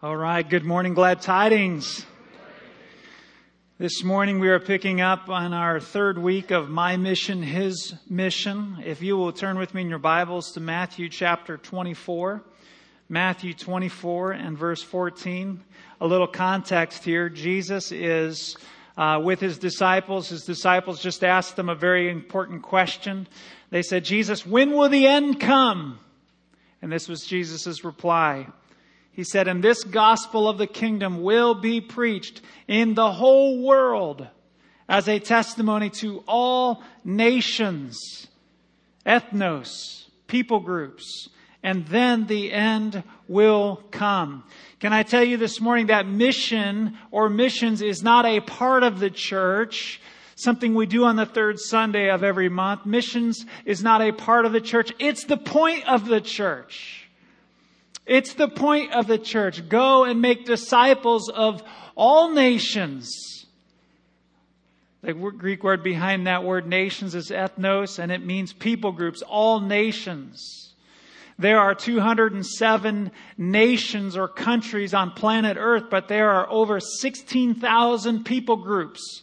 All right. Good morning, glad tidings. This morning we are picking up on our third week of My Mission, His Mission. If you will turn with me in your Bibles to Matthew chapter 24. Matthew 24 and verse 14. A little context here. Jesus is uh, with his disciples. His disciples just asked him a very important question. They said, Jesus, when will the end come? And this was Jesus' reply. He said, And this gospel of the kingdom will be preached in the whole world as a testimony to all nations, ethnos, people groups, and then the end will come. Can I tell you this morning that mission or missions is not a part of the church, something we do on the third Sunday of every month. Missions is not a part of the church. It's the point of the church. It's the point of the church. Go and make disciples of all nations. The Greek word behind that word nations is ethnos, and it means people groups, all nations. There are 207 nations or countries on planet Earth, but there are over 16,000 people groups.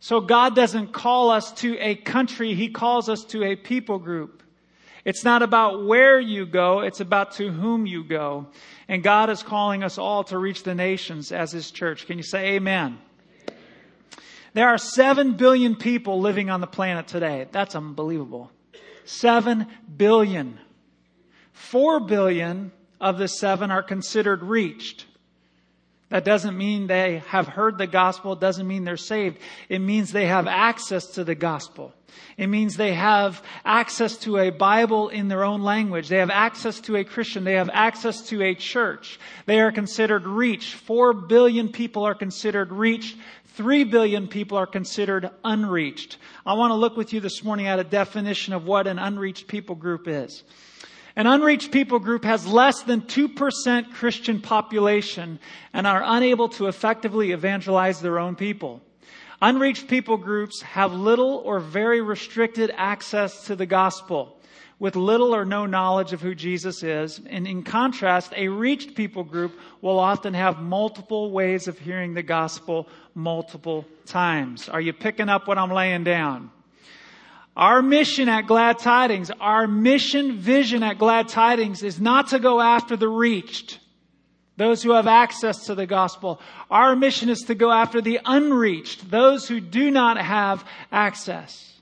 So God doesn't call us to a country, He calls us to a people group. It's not about where you go, it's about to whom you go. And God is calling us all to reach the nations as His church. Can you say amen? There are 7 billion people living on the planet today. That's unbelievable. 7 billion. 4 billion of the 7 are considered reached. That doesn't mean they have heard the gospel. It doesn't mean they're saved. It means they have access to the gospel. It means they have access to a Bible in their own language. They have access to a Christian. They have access to a church. They are considered reached. Four billion people are considered reached. Three billion people are considered unreached. I want to look with you this morning at a definition of what an unreached people group is. An unreached people group has less than 2% Christian population and are unable to effectively evangelize their own people. Unreached people groups have little or very restricted access to the gospel with little or no knowledge of who Jesus is. And in contrast, a reached people group will often have multiple ways of hearing the gospel multiple times. Are you picking up what I'm laying down? Our mission at Glad Tidings, our mission vision at Glad Tidings is not to go after the reached, those who have access to the gospel. Our mission is to go after the unreached, those who do not have access.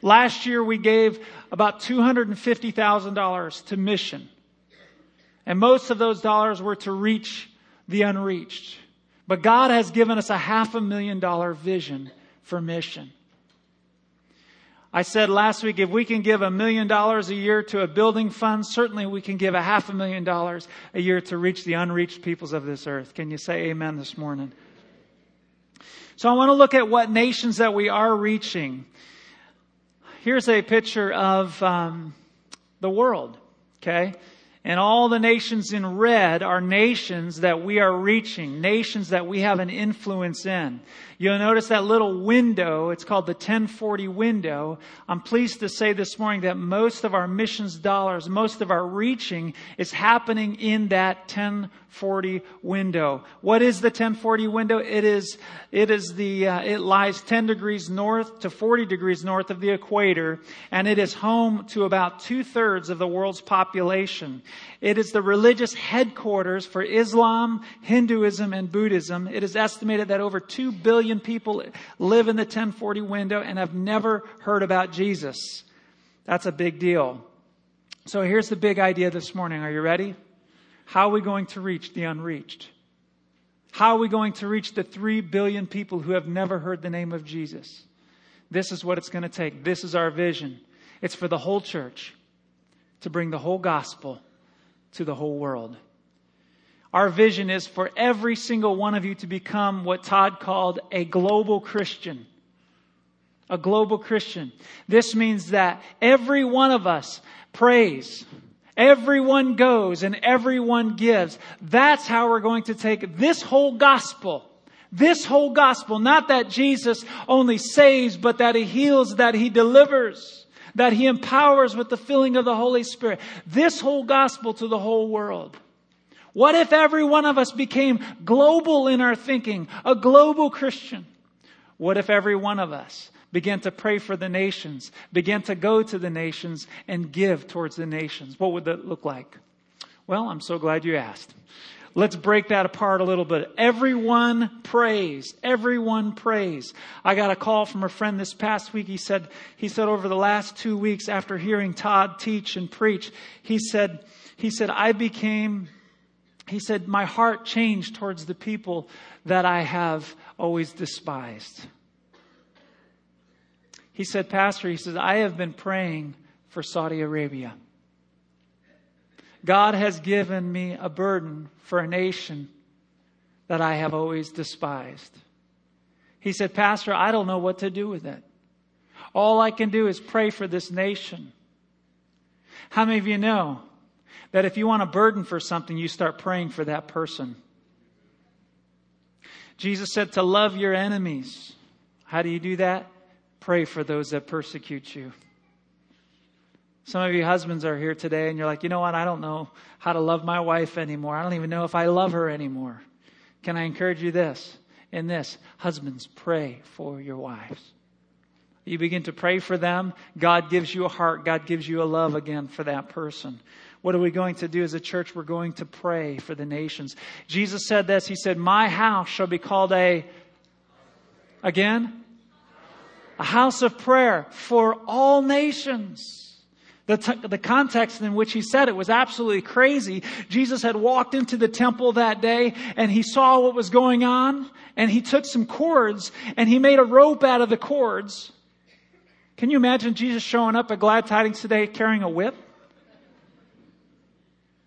Last year we gave about $250,000 to mission. And most of those dollars were to reach the unreached. But God has given us a half a million dollar vision for mission. I said last week, if we can give a million dollars a year to a building fund, certainly we can give a half a million dollars a year to reach the unreached peoples of this earth. Can you say amen this morning? So I want to look at what nations that we are reaching. Here's a picture of um, the world. Okay, and all the nations in red are nations that we are reaching, nations that we have an influence in. You'll notice that little window, it's called the 1040 window. I'm pleased to say this morning that most of our missions dollars, most of our reaching is happening in that 1040 window. What is the 1040 window? It is, it is the, uh, it lies 10 degrees north to 40 degrees north of the equator, and it is home to about two thirds of the world's population. It is the religious headquarters for Islam, Hinduism, and Buddhism. It is estimated that over 2 billion people live in the 1040 window and have never heard about Jesus. That's a big deal. So here's the big idea this morning. Are you ready? How are we going to reach the unreached? How are we going to reach the 3 billion people who have never heard the name of Jesus? This is what it's going to take. This is our vision. It's for the whole church to bring the whole gospel to the whole world. Our vision is for every single one of you to become what Todd called a global Christian. A global Christian. This means that every one of us prays, everyone goes, and everyone gives. That's how we're going to take this whole gospel this whole gospel, not that Jesus only saves, but that he heals, that he delivers that he empowers with the filling of the Holy Spirit. This whole gospel to the whole world. What if every one of us became global in our thinking, a global Christian? What if every one of us began to pray for the nations, began to go to the nations and give towards the nations? What would that look like? Well, I'm so glad you asked. Let's break that apart a little bit. Everyone prays. Everyone prays. I got a call from a friend this past week. He said, he said over the last two weeks after hearing Todd teach and preach, he said, he said, I became, he said, my heart changed towards the people that I have always despised. He said, Pastor, he says, I have been praying for Saudi Arabia. God has given me a burden for a nation that I have always despised. He said, Pastor, I don't know what to do with it. All I can do is pray for this nation. How many of you know that if you want a burden for something, you start praying for that person? Jesus said to love your enemies. How do you do that? Pray for those that persecute you. Some of you husbands are here today and you're like, you know what? I don't know how to love my wife anymore. I don't even know if I love her anymore. Can I encourage you this? In this, husbands, pray for your wives. You begin to pray for them. God gives you a heart. God gives you a love again for that person. What are we going to do as a church? We're going to pray for the nations. Jesus said this. He said, My house shall be called a, again, a house of prayer for all nations. The, t- the context in which he said it was absolutely crazy. Jesus had walked into the temple that day and he saw what was going on and he took some cords and he made a rope out of the cords. Can you imagine Jesus showing up at Glad Tidings today carrying a whip?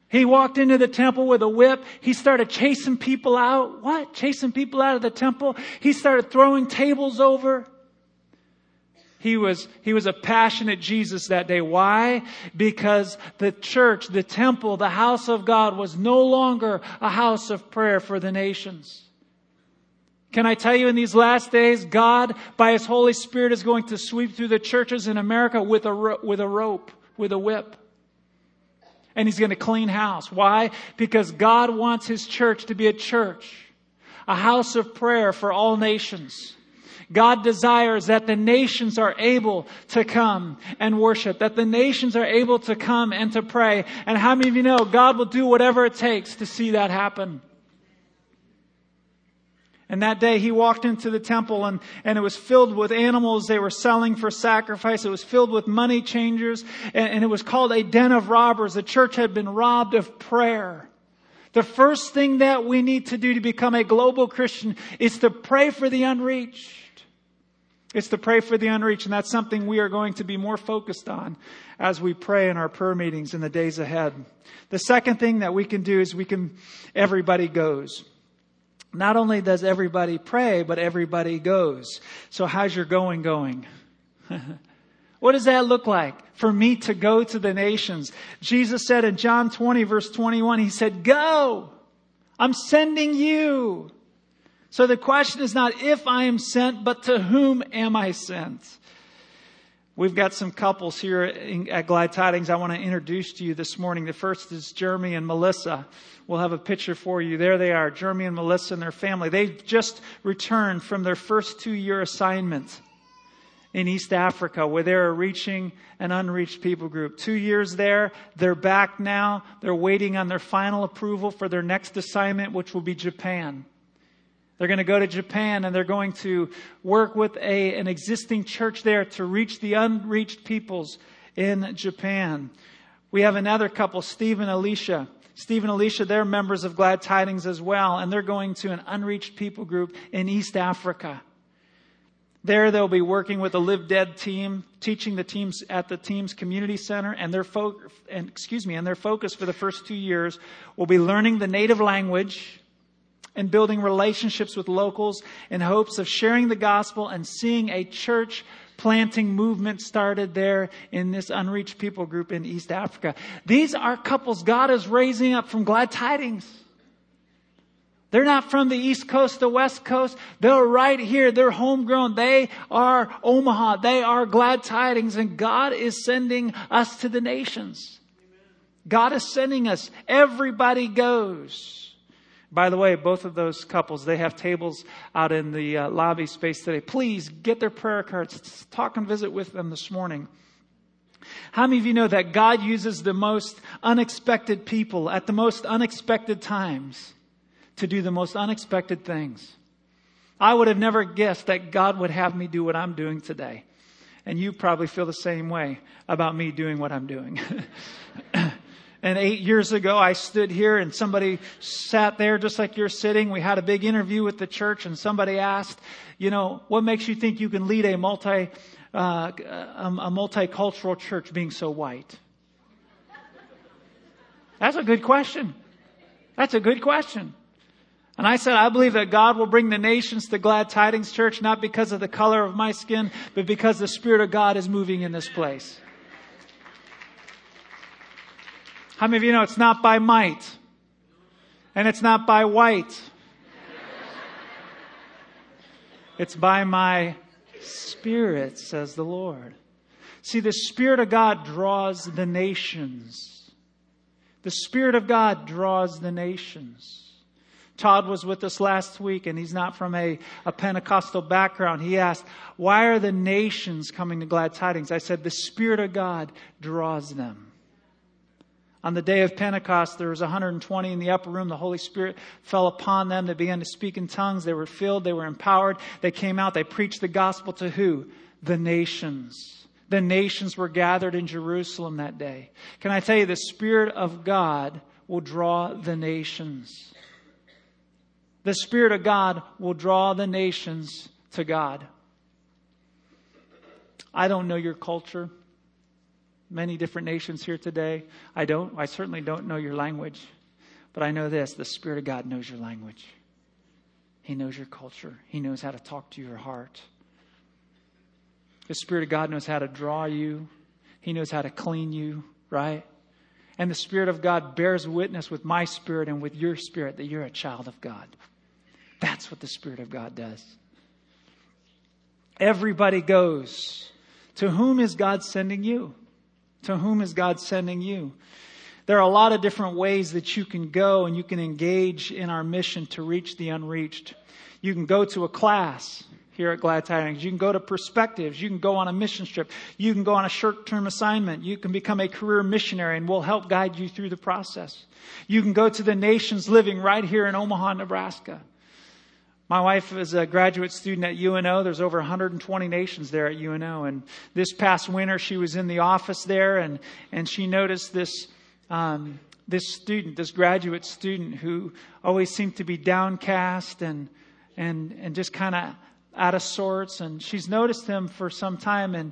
He walked into the temple with a whip. He started chasing people out. What? Chasing people out of the temple? He started throwing tables over. He was, he was a passionate Jesus that day. Why? Because the church, the temple, the house of God was no longer a house of prayer for the nations. Can I tell you in these last days, God, by His Holy Spirit, is going to sweep through the churches in America with a, ro- with a rope, with a whip. And He's going to clean house. Why? Because God wants His church to be a church, a house of prayer for all nations. God desires that the nations are able to come and worship, that the nations are able to come and to pray. And how many of you know God will do whatever it takes to see that happen? And that day he walked into the temple and, and it was filled with animals they were selling for sacrifice. It was filled with money changers and, and it was called a den of robbers. The church had been robbed of prayer. The first thing that we need to do to become a global Christian is to pray for the unreached. It's to pray for the unreached, and that's something we are going to be more focused on as we pray in our prayer meetings in the days ahead. The second thing that we can do is we can, everybody goes. Not only does everybody pray, but everybody goes. So how's your going going? what does that look like for me to go to the nations? Jesus said in John 20 verse 21, He said, go! I'm sending you. So the question is not if I am sent, but to whom am I sent? We've got some couples here at Glad Tidings I want to introduce to you this morning. The first is Jeremy and Melissa. We'll have a picture for you. There they are, Jeremy and Melissa and their family. They've just returned from their first two year assignment in East Africa where they're reaching an unreached people group. Two years there, they're back now. They're waiting on their final approval for their next assignment, which will be Japan. They're going to go to Japan and they're going to work with a, an existing church there to reach the unreached peoples in Japan. We have another couple, Steve and Alicia. Steve and Alicia, they're members of Glad Tidings as well, and they're going to an unreached people group in East Africa. There, they'll be working with the Live Dead team, teaching the teams at the team's community center, and their fo- and excuse me, and their focus for the first two years will be learning the native language and building relationships with locals in hopes of sharing the gospel and seeing a church planting movement started there in this unreached people group in East Africa. These are couples God is raising up from glad tidings. They're not from the East Coast, the West Coast. They're right here. They're homegrown. They are Omaha. They are glad tidings and God is sending us to the nations. God is sending us. Everybody goes. By the way, both of those couples, they have tables out in the uh, lobby space today. Please get their prayer cards. Talk and visit with them this morning. How many of you know that God uses the most unexpected people at the most unexpected times to do the most unexpected things? I would have never guessed that God would have me do what I'm doing today. And you probably feel the same way about me doing what I'm doing. and eight years ago, I stood here and somebody sat there just like you're sitting. We had a big interview with the church and somebody asked, you know, what makes you think you can lead a multi, uh, a multicultural church being so white? That's a good question. That's a good question. And I said, I believe that God will bring the nations to Glad Tidings Church, not because of the color of my skin, but because the Spirit of God is moving in this place. How many of you know it's not by might? And it's not by white. It's by my spirit, says the Lord. See, the Spirit of God draws the nations. The Spirit of God draws the nations. Todd was with us last week and he's not from a, a Pentecostal background. He asked, why are the nations coming to glad tidings? I said, the Spirit of God draws them. On the day of Pentecost, there was 120 in the upper room. The Holy Spirit fell upon them. They began to speak in tongues. They were filled. They were empowered. They came out. They preached the gospel to who? The nations. The nations were gathered in Jerusalem that day. Can I tell you, the Spirit of God will draw the nations. The Spirit of God will draw the nations to God. I don't know your culture. Many different nations here today. I don't. I certainly don't know your language. But I know this the Spirit of God knows your language. He knows your culture. He knows how to talk to your heart. The Spirit of God knows how to draw you. He knows how to clean you, right? And the Spirit of God bears witness with my spirit and with your spirit that you're a child of God. That's what the Spirit of God does. Everybody goes. To whom is God sending you? To whom is God sending you? There are a lot of different ways that you can go and you can engage in our mission to reach the unreached. You can go to a class here at Glad Tidings. You can go to perspectives. You can go on a mission trip. You can go on a short term assignment. You can become a career missionary and we'll help guide you through the process. You can go to the nations living right here in Omaha, Nebraska. My wife is a graduate student at UNO. There's over 120 nations there at UNO. And this past winter, she was in the office there and, and she noticed this, um, this student, this graduate student who always seemed to be downcast and, and, and just kind of out of sorts. And she's noticed him for some time and,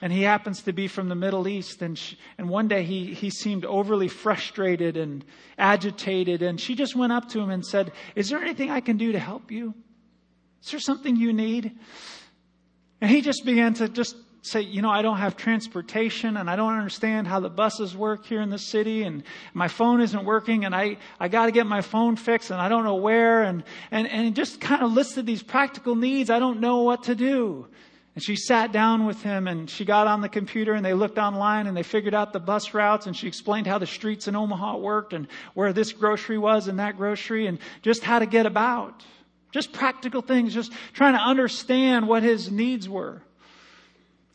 and he happens to be from the Middle East. And, she, and one day he, he seemed overly frustrated and agitated. And she just went up to him and said, Is there anything I can do to help you? Is there something you need? And he just began to just say, you know, I don't have transportation and I don't understand how the buses work here in the city and my phone isn't working and I, I got to get my phone fixed and I don't know where and, and, and just kind of listed these practical needs. I don't know what to do. And she sat down with him and she got on the computer and they looked online and they figured out the bus routes and she explained how the streets in Omaha worked and where this grocery was and that grocery and just how to get about. Just practical things, just trying to understand what his needs were.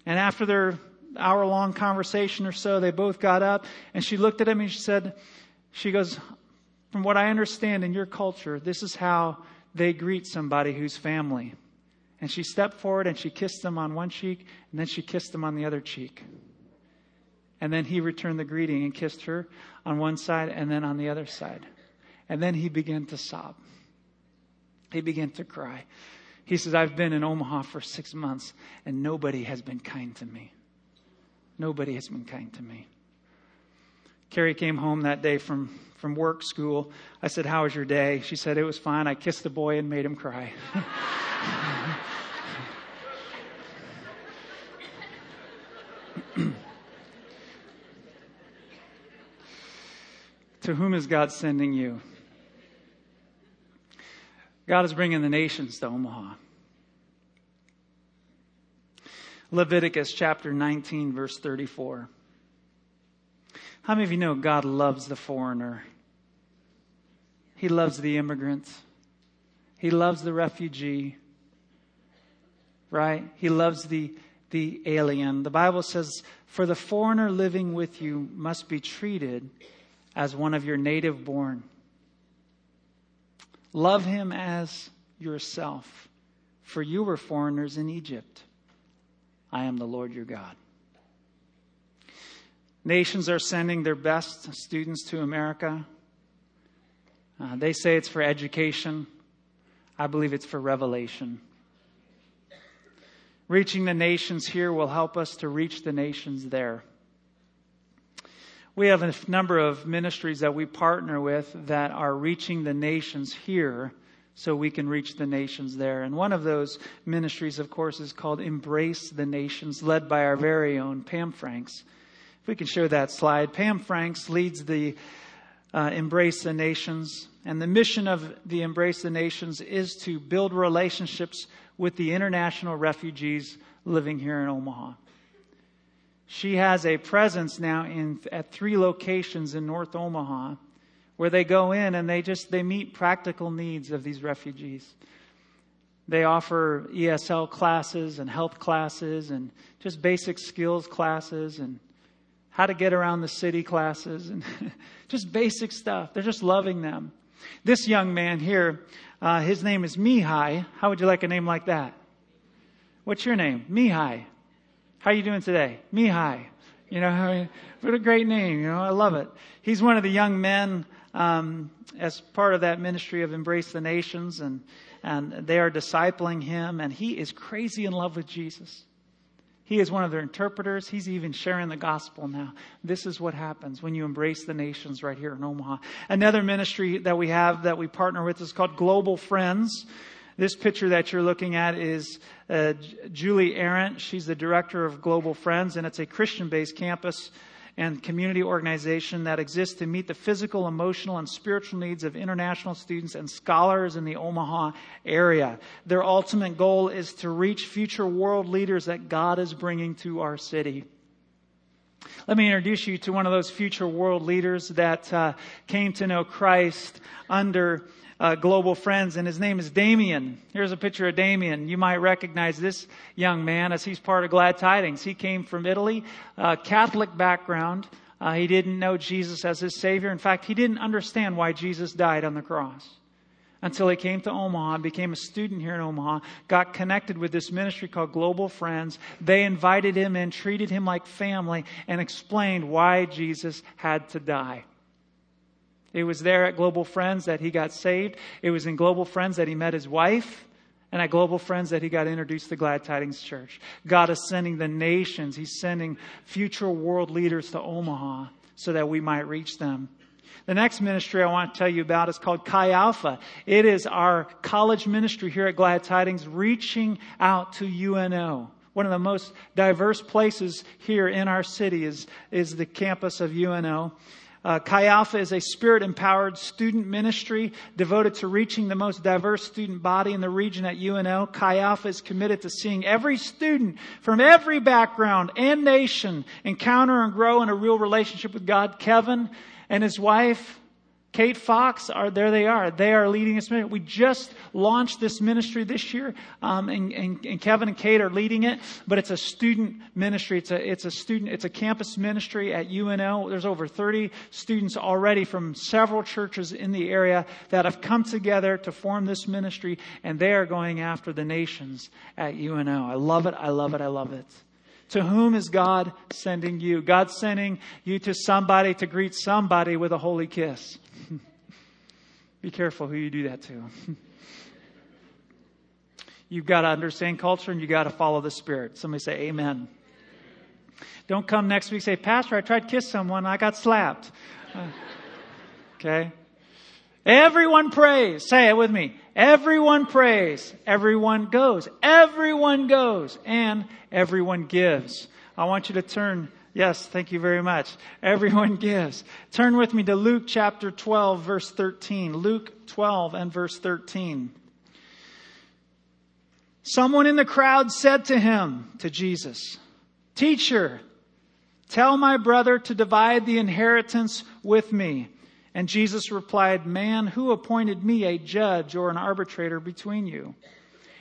And after their hour long conversation or so, they both got up and she looked at him and she said, she goes, from what I understand in your culture, this is how they greet somebody who's family. And she stepped forward and she kissed him on one cheek, and then she kissed him on the other cheek. And then he returned the greeting and kissed her on one side and then on the other side. And then he began to sob. He began to cry. He says, I've been in Omaha for six months and nobody has been kind to me. Nobody has been kind to me. Carrie came home that day from, from work, school. I said, How was your day? She said, It was fine. I kissed the boy and made him cry. to whom is God sending you? God is bringing the nations to Omaha. Leviticus chapter 19, verse 34. How many of you know God loves the foreigner? He loves the immigrant. He loves the refugee. Right? He loves the, the alien. The Bible says, For the foreigner living with you must be treated as one of your native born. Love him as yourself, for you were foreigners in Egypt. I am the Lord your God. Nations are sending their best students to America. Uh, they say it's for education. I believe it's for revelation. Reaching the nations here will help us to reach the nations there. We have a number of ministries that we partner with that are reaching the nations here so we can reach the nations there. And one of those ministries, of course, is called Embrace the Nations, led by our very own Pam Franks. If we can show that slide, Pam Franks leads the uh, Embrace the Nations. And the mission of the Embrace the Nations is to build relationships with the international refugees living here in Omaha. She has a presence now in, at three locations in North Omaha where they go in and they just they meet practical needs of these refugees. They offer ESL classes and health classes and just basic skills classes and how to get around the city classes and just basic stuff. They're just loving them. This young man here, uh, his name is Mihai. How would you like a name like that? What's your name? Mihai. How are you doing today? Mihai. You know, what a great name. You know, I love it. He's one of the young men um, as part of that ministry of Embrace the Nations, and and they are discipling him, and he is crazy in love with Jesus. He is one of their interpreters. He's even sharing the gospel now. This is what happens when you embrace the nations right here in Omaha. Another ministry that we have that we partner with is called Global Friends. This picture that you're looking at is uh, Julie Arendt. She's the director of Global Friends, and it's a Christian based campus and community organization that exists to meet the physical, emotional, and spiritual needs of international students and scholars in the Omaha area. Their ultimate goal is to reach future world leaders that God is bringing to our city. Let me introduce you to one of those future world leaders that uh, came to know Christ under uh, global friends, and his name is Damien. Here's a picture of Damien. You might recognize this young man as he's part of Glad Tidings. He came from Italy, uh, Catholic background. Uh, he didn't know Jesus as his Savior. In fact, he didn't understand why Jesus died on the cross until he came to Omaha, became a student here in Omaha, got connected with this ministry called Global Friends. They invited him in, treated him like family, and explained why Jesus had to die. It was there at Global Friends that he got saved. It was in Global Friends that he met his wife. And at Global Friends that he got introduced to Glad Tidings Church. God is sending the nations. He's sending future world leaders to Omaha so that we might reach them. The next ministry I want to tell you about is called Chi Alpha. It is our college ministry here at Glad Tidings reaching out to UNO. One of the most diverse places here in our city is, is the campus of UNO. Uh, Chi Alpha is a spirit empowered student ministry devoted to reaching the most diverse student body in the region at UNO. Chi Alpha is committed to seeing every student from every background and nation encounter and grow in a real relationship with God. Kevin and his wife Kate Fox are there. They are. They are leading this ministry. We just launched this ministry this year, um, and, and, and, Kevin and Kate are leading it. But it's a student ministry. It's a it's a student. It's a campus ministry at UNO. There's over 30 students already from several churches in the area that have come together to form this ministry, and they are going after the nations at UNO. I love it. I love it. I love it. To whom is God sending you? God's sending you to somebody to greet somebody with a holy kiss. Be careful who you do that to. You've got to understand culture and you've got to follow the Spirit. Somebody say, Amen. Don't come next week say, Pastor, I tried to kiss someone, I got slapped. Uh, okay? Everyone prays. Say it with me. Everyone prays. Everyone goes. Everyone goes. And everyone gives. I want you to turn Yes, thank you very much. Everyone gives. Turn with me to Luke chapter 12, verse 13. Luke 12 and verse 13. Someone in the crowd said to him, to Jesus, Teacher, Tell my brother to divide the inheritance with me. And Jesus replied, Man, who appointed me a judge or an arbitrator between you?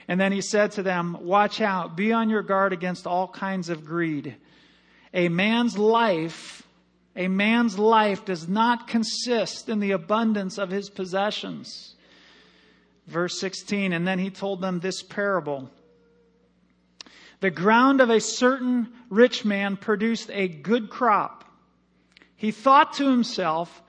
And then he said to them, Watch out, be on your guard against all kinds of greed. A man's life, a man's life does not consist in the abundance of his possessions. Verse 16, and then he told them this parable. The ground of a certain rich man produced a good crop. He thought to himself,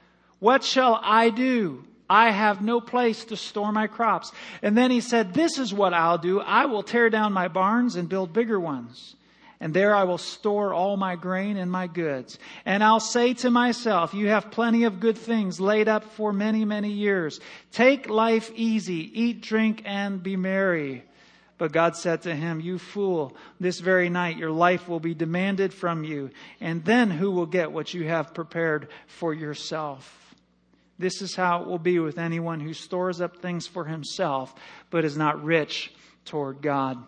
What shall I do? I have no place to store my crops. And then he said, This is what I'll do. I will tear down my barns and build bigger ones. And there I will store all my grain and my goods. And I'll say to myself, You have plenty of good things laid up for many, many years. Take life easy, eat, drink, and be merry. But God said to him, You fool, this very night your life will be demanded from you, and then who will get what you have prepared for yourself? This is how it will be with anyone who stores up things for himself, but is not rich toward God.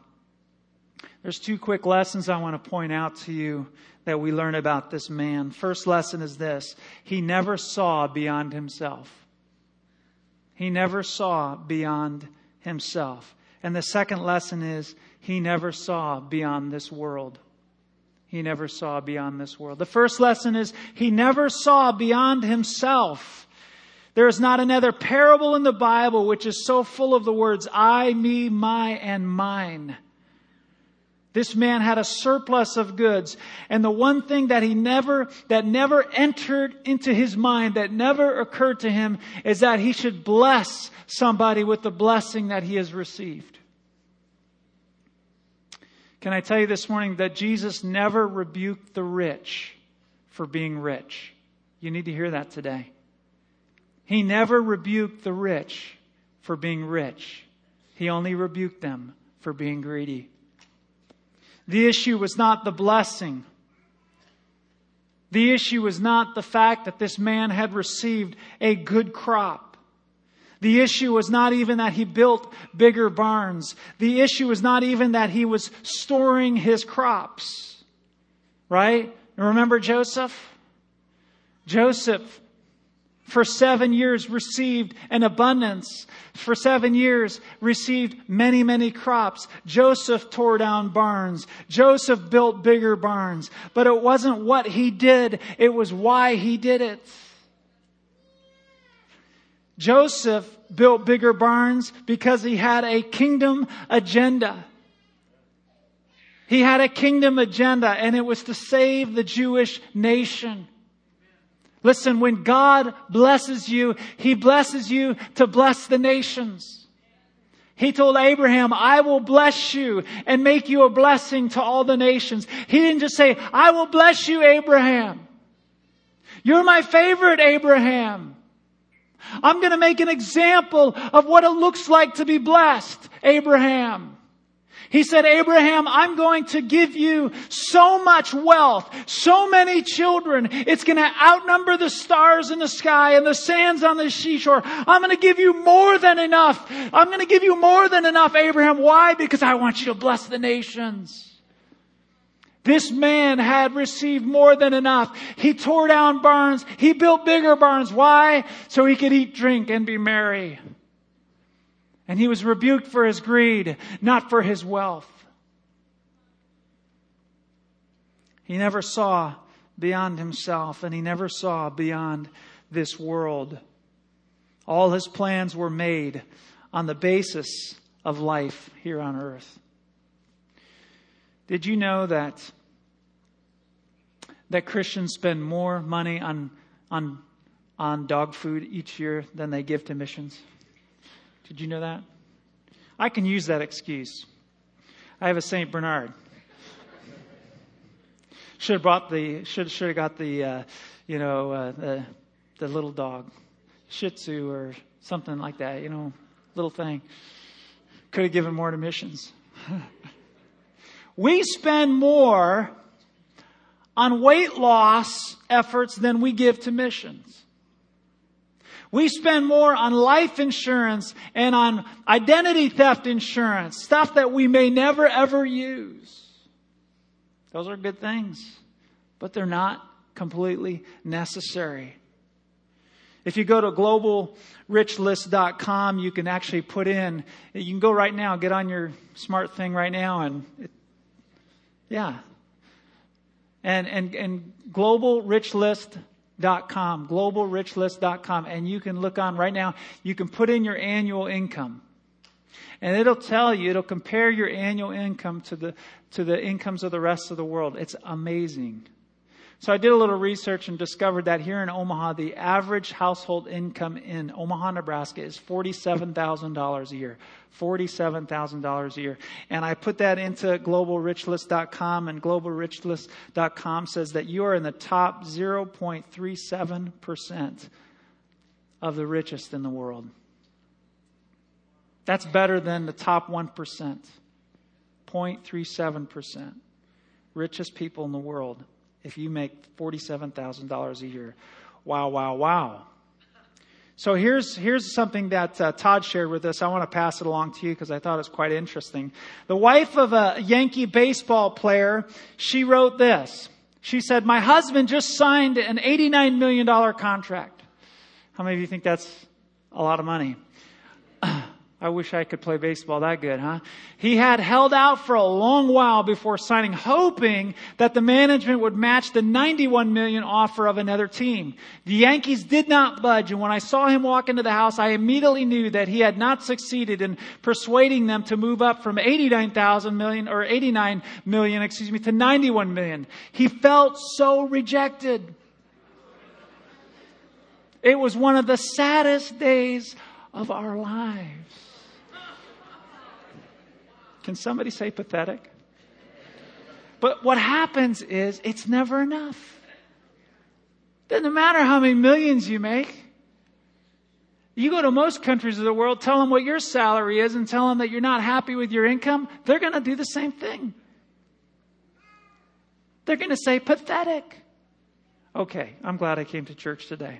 There's two quick lessons I want to point out to you that we learn about this man. First lesson is this he never saw beyond himself. He never saw beyond himself. And the second lesson is he never saw beyond this world. He never saw beyond this world. The first lesson is he never saw beyond himself. There is not another parable in the Bible which is so full of the words I, me, my, and mine. This man had a surplus of goods. And the one thing that he never, that never entered into his mind, that never occurred to him, is that he should bless somebody with the blessing that he has received. Can I tell you this morning that Jesus never rebuked the rich for being rich? You need to hear that today. He never rebuked the rich for being rich. He only rebuked them for being greedy. The issue was not the blessing. The issue was not the fact that this man had received a good crop. The issue was not even that he built bigger barns. The issue was not even that he was storing his crops. Right? Remember Joseph? Joseph for seven years received an abundance. For seven years received many, many crops. Joseph tore down barns. Joseph built bigger barns. But it wasn't what he did, it was why he did it. Joseph built bigger barns because he had a kingdom agenda. He had a kingdom agenda and it was to save the Jewish nation. Listen, when God blesses you, He blesses you to bless the nations. He told Abraham, I will bless you and make you a blessing to all the nations. He didn't just say, I will bless you, Abraham. You're my favorite, Abraham. I'm going to make an example of what it looks like to be blessed, Abraham. He said, Abraham, I'm going to give you so much wealth, so many children. It's going to outnumber the stars in the sky and the sands on the seashore. I'm going to give you more than enough. I'm going to give you more than enough, Abraham. Why? Because I want you to bless the nations. This man had received more than enough. He tore down barns. He built bigger barns. Why? So he could eat, drink, and be merry. And he was rebuked for his greed, not for his wealth. He never saw beyond himself and he never saw beyond this world. All his plans were made on the basis of life here on earth. Did you know that that Christians spend more money on on on dog food each year than they give to missions? Did you know that? I can use that excuse. I have a Saint Bernard. Should have brought the should should have got the uh, you know uh, the the little dog, Shih Tzu or something like that. You know, little thing. Could have given more to missions. we spend more on weight loss efforts than we give to missions. We spend more on life insurance and on identity theft insurance, stuff that we may never ever use. Those are good things. but they're not completely necessary. If you go to globalrichlist.com, you can actually put in, you can go right now, get on your smart thing right now, and it, yeah. And, and, and globalrichlist.com, globalrichlist.com, and you can look on right now, you can put in your annual income. And it'll tell you, it'll compare your annual income to the, to the incomes of the rest of the world. It's amazing. So I did a little research and discovered that here in Omaha, the average household income in Omaha, Nebraska is $47,000 a year. $47,000 a year. And I put that into globalrichlist.com and globalrichlist.com says that you are in the top 0.37% of the richest in the world. That's better than the top 1%. 0.37%. Richest people in the world if you make $47,000 a year. Wow, wow, wow. So here's, here's something that uh, Todd shared with us. I want to pass it along to you because I thought it was quite interesting. The wife of a Yankee baseball player, she wrote this. She said, my husband just signed an $89 million contract. How many of you think that's a lot of money? I wish I could play baseball that good, huh? He had held out for a long while before signing, hoping that the management would match the 91 million offer of another team. The Yankees did not budge, and when I saw him walk into the house, I immediately knew that he had not succeeded in persuading them to move up from 89,000 million, or 89 million, excuse me, to 91 million. He felt so rejected. It was one of the saddest days of our lives. Can somebody say pathetic? But what happens is it's never enough. Doesn't matter how many millions you make. You go to most countries of the world, tell them what your salary is and tell them that you're not happy with your income, they're going to do the same thing. They're going to say pathetic. Okay, I'm glad I came to church today.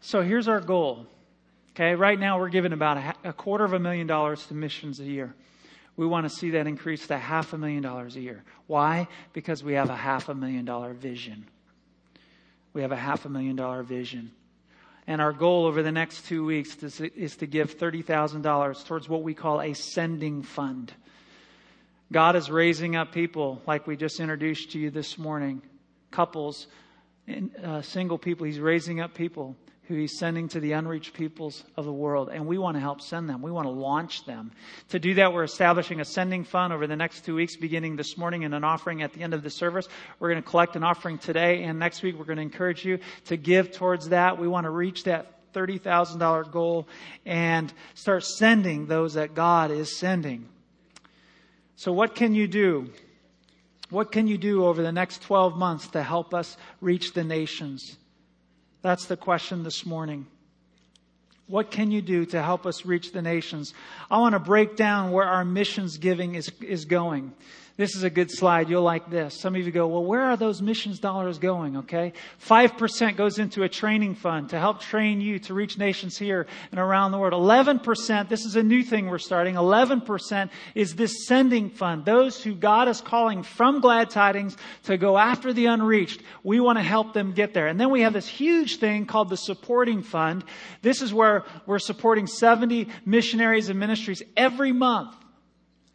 So here's our goal Okay, right now we're giving about a, a quarter of a million dollars to missions a year. We want to see that increase to half a million dollars a year. Why? Because we have a half a million dollar vision. We have a half a million dollar vision. And our goal over the next two weeks is, is to give $30,000 towards what we call a sending fund. God is raising up people like we just introduced to you this morning, couples, uh, single people. He's raising up people who he's sending to the unreached peoples of the world. And we want to help send them. We want to launch them. To do that, we're establishing a sending fund over the next two weeks, beginning this morning and an offering at the end of the service. We're going to collect an offering today and next week we're going to encourage you to give towards that. We want to reach that $30,000 goal and start sending those that God is sending. So what can you do? What can you do over the next 12 months to help us reach the nations? That's the question this morning. What can you do to help us reach the nations? I want to break down where our missions giving is, is going. This is a good slide. You'll like this. Some of you go, well, where are those missions dollars going? Okay. 5% goes into a training fund to help train you to reach nations here and around the world. 11%, this is a new thing we're starting. 11% is this sending fund. Those who God is calling from glad tidings to go after the unreached. We want to help them get there. And then we have this huge thing called the supporting fund. This is where we're supporting 70 missionaries and ministries every month.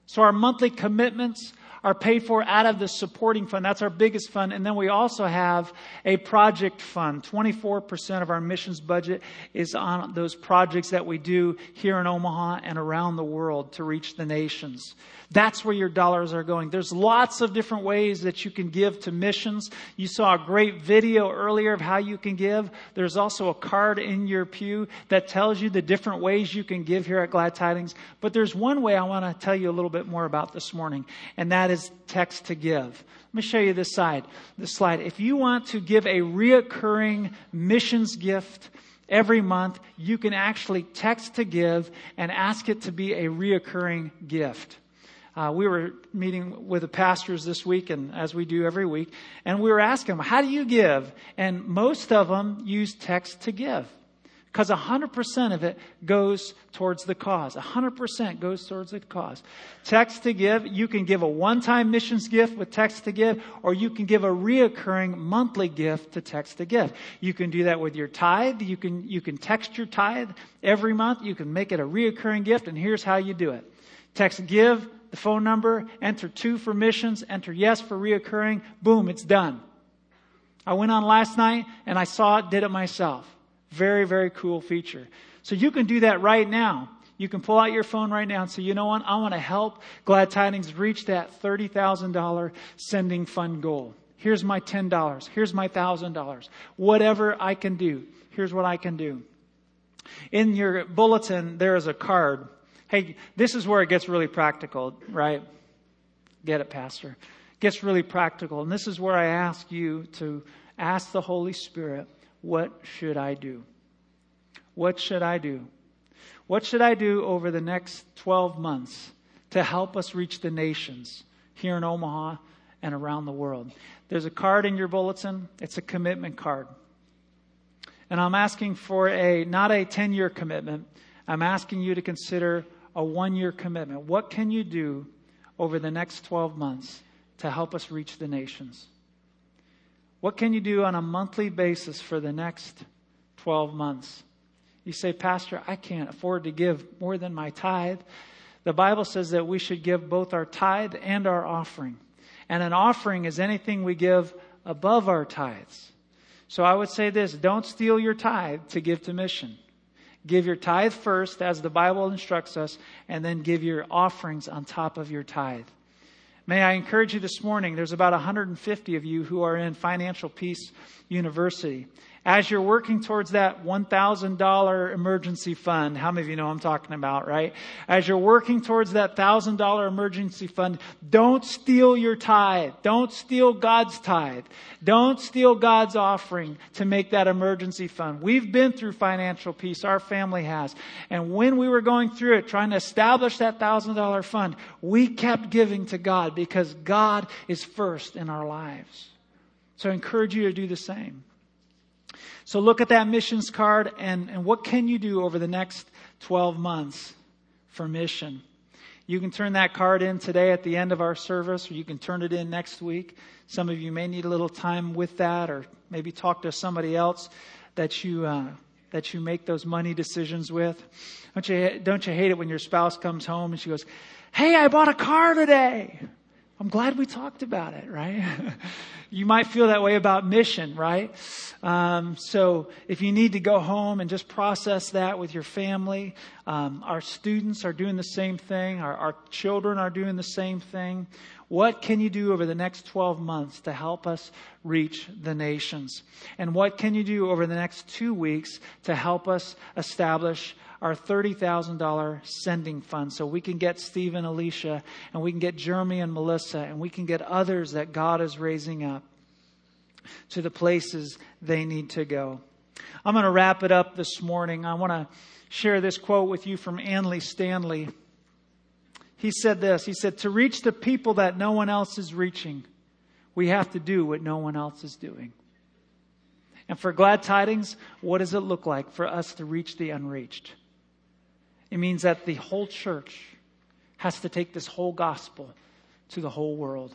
So our monthly commitments are paid for out of the supporting fund. That's our biggest fund. And then we also have a project fund. 24% of our missions budget is on those projects that we do here in Omaha and around the world to reach the nations. That's where your dollars are going. There's lots of different ways that you can give to missions. You saw a great video earlier of how you can give. There's also a card in your pew that tells you the different ways you can give here at Glad Tidings. But there's one way I want to tell you a little bit more about this morning, and that is text to give. Let me show you this side, this slide. If you want to give a reoccurring missions gift, every month, you can actually text to give and ask it to be a reoccurring gift. Uh, we were meeting with the pastors this week, and as we do every week, and we were asking them, "How do you give?" And most of them use text to give Because 100% of it goes towards the cause. 100% goes towards the cause. Text to give, you can give a one-time missions gift with text to give, or you can give a reoccurring monthly gift to text to give. You can do that with your tithe. You can, you can text your tithe every month. You can make it a reoccurring gift, and here's how you do it. Text give, the phone number, enter two for missions, enter yes for reoccurring, boom, it's done. I went on last night and I saw it, did it myself. Very, very cool feature. So you can do that right now. You can pull out your phone right now and say, you know what? I want to help Glad Tidings reach that $30,000 sending fund goal. Here's my $10. Here's my $1,000. Whatever I can do. Here's what I can do. In your bulletin, there is a card. Hey, this is where it gets really practical, right? Get it, Pastor. It gets really practical. And this is where I ask you to ask the Holy Spirit, what should I do? What should I do? What should I do over the next 12 months to help us reach the nations here in Omaha and around the world? There's a card in your bulletin. It's a commitment card. And I'm asking for a, not a 10 year commitment. I'm asking you to consider a one year commitment. What can you do over the next 12 months to help us reach the nations? What can you do on a monthly basis for the next 12 months? You say, Pastor, I can't afford to give more than my tithe. The Bible says that we should give both our tithe and our offering. And an offering is anything we give above our tithes. So I would say this don't steal your tithe to give to mission. Give your tithe first, as the Bible instructs us, and then give your offerings on top of your tithe. May I encourage you this morning, there's about 150 of you who are in Financial Peace University. As you're working towards that $1,000 emergency fund, how many of you know I'm talking about, right? As you're working towards that $1,000 emergency fund, don't steal your tithe. Don't steal God's tithe. Don't steal God's offering to make that emergency fund. We've been through financial peace. Our family has. And when we were going through it, trying to establish that $1,000 fund, we kept giving to God because God is first in our lives. So I encourage you to do the same. So look at that missions card and, and what can you do over the next 12 months for mission? You can turn that card in today at the end of our service, or you can turn it in next week. Some of you may need a little time with that, or maybe talk to somebody else that you uh, that you make those money decisions with. Don't you don't you hate it when your spouse comes home and she goes, "Hey, I bought a car today." I'm glad we talked about it, right? you might feel that way about mission, right? Um, so if you need to go home and just process that with your family, um, our students are doing the same thing. Our, our children are doing the same thing. What can you do over the next 12 months to help us reach the nations? And what can you do over the next two weeks to help us establish our $30,000 sending fund so we can get Steve and Alicia and we can get Jeremy and Melissa and we can get others that God is raising up to the places they need to go. I'm going to wrap it up this morning. I want to share this quote with you from Andy Stanley. He said this He said, To reach the people that no one else is reaching, we have to do what no one else is doing. And for glad tidings, what does it look like for us to reach the unreached? It means that the whole church has to take this whole gospel to the whole world.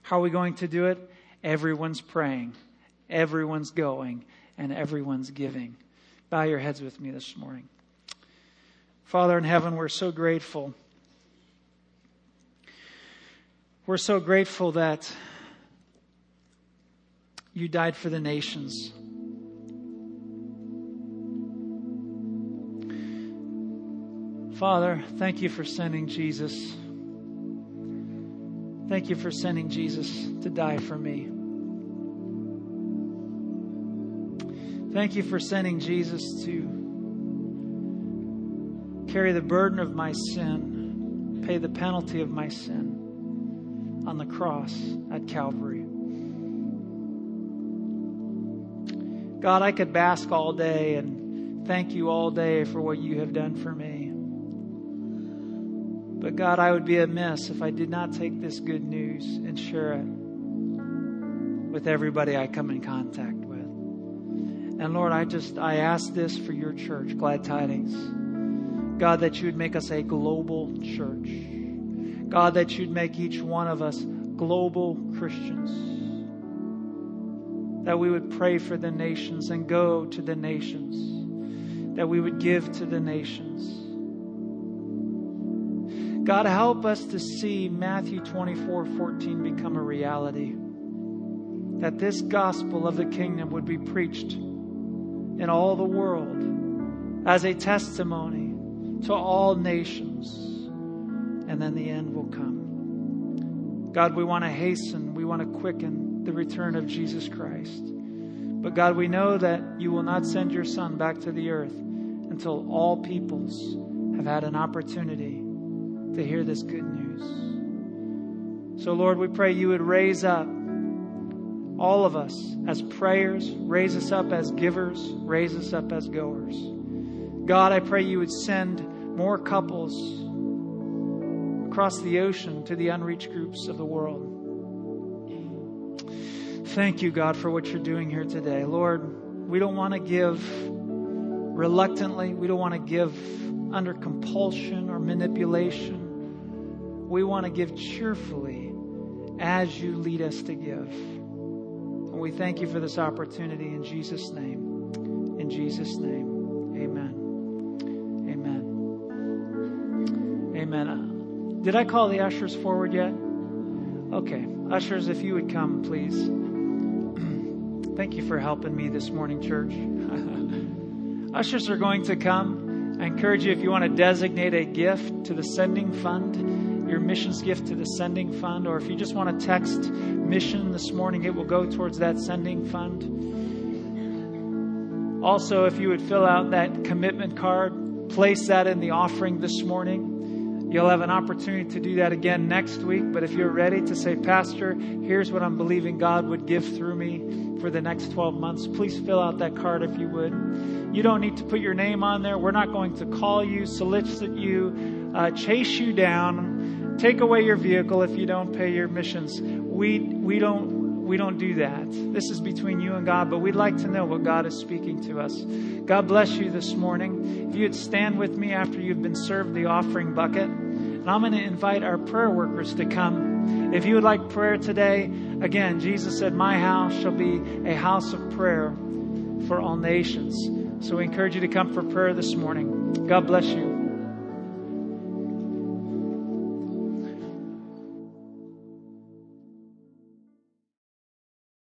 How are we going to do it? Everyone's praying, everyone's going, and everyone's giving. Bow your heads with me this morning. Father in heaven, we're so grateful. We're so grateful that you died for the nations. Father, thank you for sending Jesus. Thank you for sending Jesus to die for me. Thank you for sending Jesus to carry the burden of my sin, pay the penalty of my sin on the cross at Calvary. God, I could bask all day and thank you all day for what you have done for me. But God, I would be amiss if I did not take this good news and share it with everybody I come in contact with. And Lord, I just, I ask this for your church, Glad Tidings. God, that you would make us a global church. God, that you'd make each one of us global Christians. That we would pray for the nations and go to the nations. That we would give to the nations. God, help us to see Matthew 24 14 become a reality. That this gospel of the kingdom would be preached in all the world as a testimony to all nations. Then the end will come. God, we want to hasten, we want to quicken the return of Jesus Christ. But God, we know that you will not send your Son back to the earth until all peoples have had an opportunity to hear this good news. So, Lord, we pray you would raise up all of us as prayers, raise us up as givers, raise us up as goers. God, I pray you would send more couples across the ocean to the unreached groups of the world. Thank you, God, for what you're doing here today. Lord, we don't want to give reluctantly, we don't want to give under compulsion or manipulation. We want to give cheerfully as you lead us to give. And we thank you for this opportunity in Jesus' name. In Jesus' name, amen. Amen. Amen. Did I call the ushers forward yet? Okay. Ushers, if you would come, please. Thank you for helping me this morning, church. ushers are going to come. I encourage you, if you want to designate a gift to the sending fund, your missions gift to the sending fund, or if you just want to text mission this morning, it will go towards that sending fund. Also, if you would fill out that commitment card, place that in the offering this morning. You'll have an opportunity to do that again next week. But if you're ready to say, Pastor, here's what I'm believing God would give through me for the next 12 months, please fill out that card if you would. You don't need to put your name on there. We're not going to call you, solicit you, uh, chase you down, take away your vehicle if you don't pay your missions. We, we don't we don't do that. This is between you and God, but we'd like to know what God is speaking to us. God bless you this morning. If you'd stand with me after you've been served the offering bucket, and I'm going to invite our prayer workers to come. If you would like prayer today, again, Jesus said, My house shall be a house of prayer for all nations. So we encourage you to come for prayer this morning. God bless you.